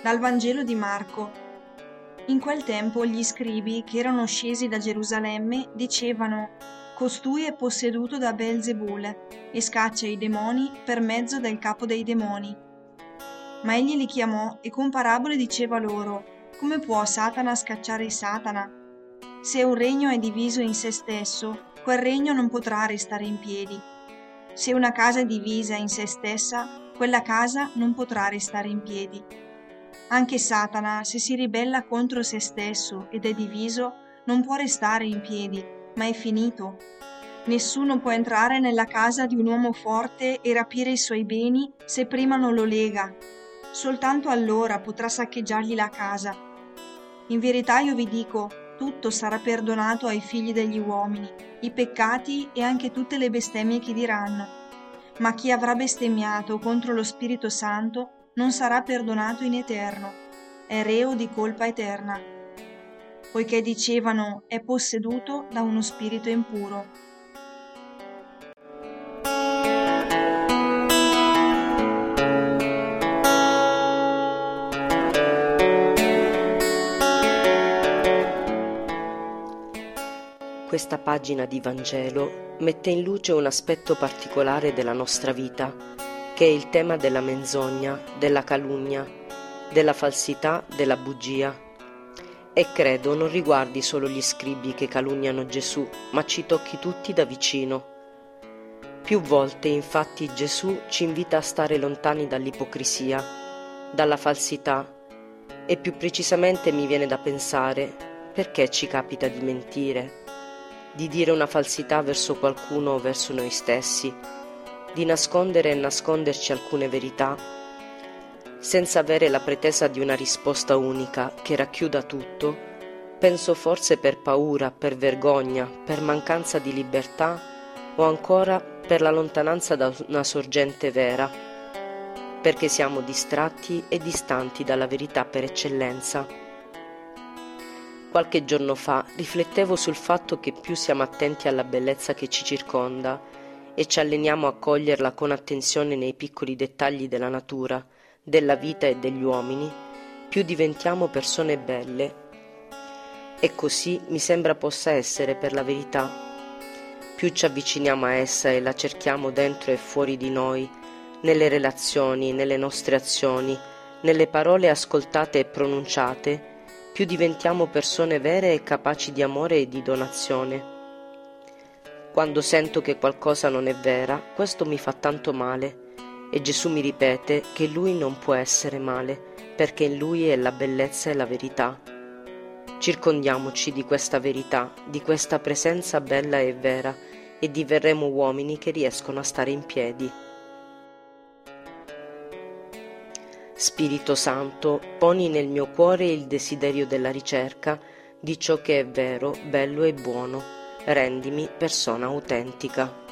Dal Vangelo di Marco. In quel tempo gli scribi che erano scesi da Gerusalemme dicevano Costui è posseduto da Belzebule e scaccia i demoni per mezzo del capo dei demoni. Ma egli li chiamò e con parabole diceva loro Come può Satana scacciare Satana? Se un regno è diviso in se stesso, quel regno non potrà restare in piedi. Se una casa è divisa in se stessa, quella casa non potrà restare in piedi. Anche Satana, se si ribella contro se stesso ed è diviso, non può restare in piedi, ma è finito. Nessuno può entrare nella casa di un uomo forte e rapire i suoi beni se prima non lo lega. Soltanto allora potrà saccheggiargli la casa. In verità io vi dico, tutto sarà perdonato ai figli degli uomini, i peccati e anche tutte le bestemmie che diranno. Ma chi avrà bestemmiato contro lo Spirito Santo non sarà perdonato in eterno, è reo di colpa eterna, poiché dicevano è posseduto da uno spirito impuro. Questa pagina di Vangelo mette in luce un aspetto particolare della nostra vita che è il tema della menzogna, della calunnia, della falsità, della bugia. E credo non riguardi solo gli scribi che calunniano Gesù, ma ci tocchi tutti da vicino. Più volte infatti Gesù ci invita a stare lontani dall'ipocrisia, dalla falsità e più precisamente mi viene da pensare perché ci capita di mentire, di dire una falsità verso qualcuno o verso noi stessi di nascondere e nasconderci alcune verità, senza avere la pretesa di una risposta unica che racchiuda tutto, penso forse per paura, per vergogna, per mancanza di libertà o ancora per la lontananza da una sorgente vera, perché siamo distratti e distanti dalla verità per eccellenza. Qualche giorno fa riflettevo sul fatto che più siamo attenti alla bellezza che ci circonda, e ci alleniamo a coglierla con attenzione nei piccoli dettagli della natura, della vita e degli uomini, più diventiamo persone belle. E così mi sembra possa essere per la verità. Più ci avviciniamo a essa e la cerchiamo dentro e fuori di noi, nelle relazioni, nelle nostre azioni, nelle parole ascoltate e pronunciate, più diventiamo persone vere e capaci di amore e di donazione. Quando sento che qualcosa non è vera, questo mi fa tanto male. E Gesù mi ripete che Lui non può essere male, perché in Lui è la bellezza e la verità. Circondiamoci di questa verità, di questa presenza bella e vera, e diverremo uomini che riescono a stare in piedi. Spirito Santo, poni nel mio cuore il desiderio della ricerca di ciò che è vero, bello e buono rendimi persona autentica.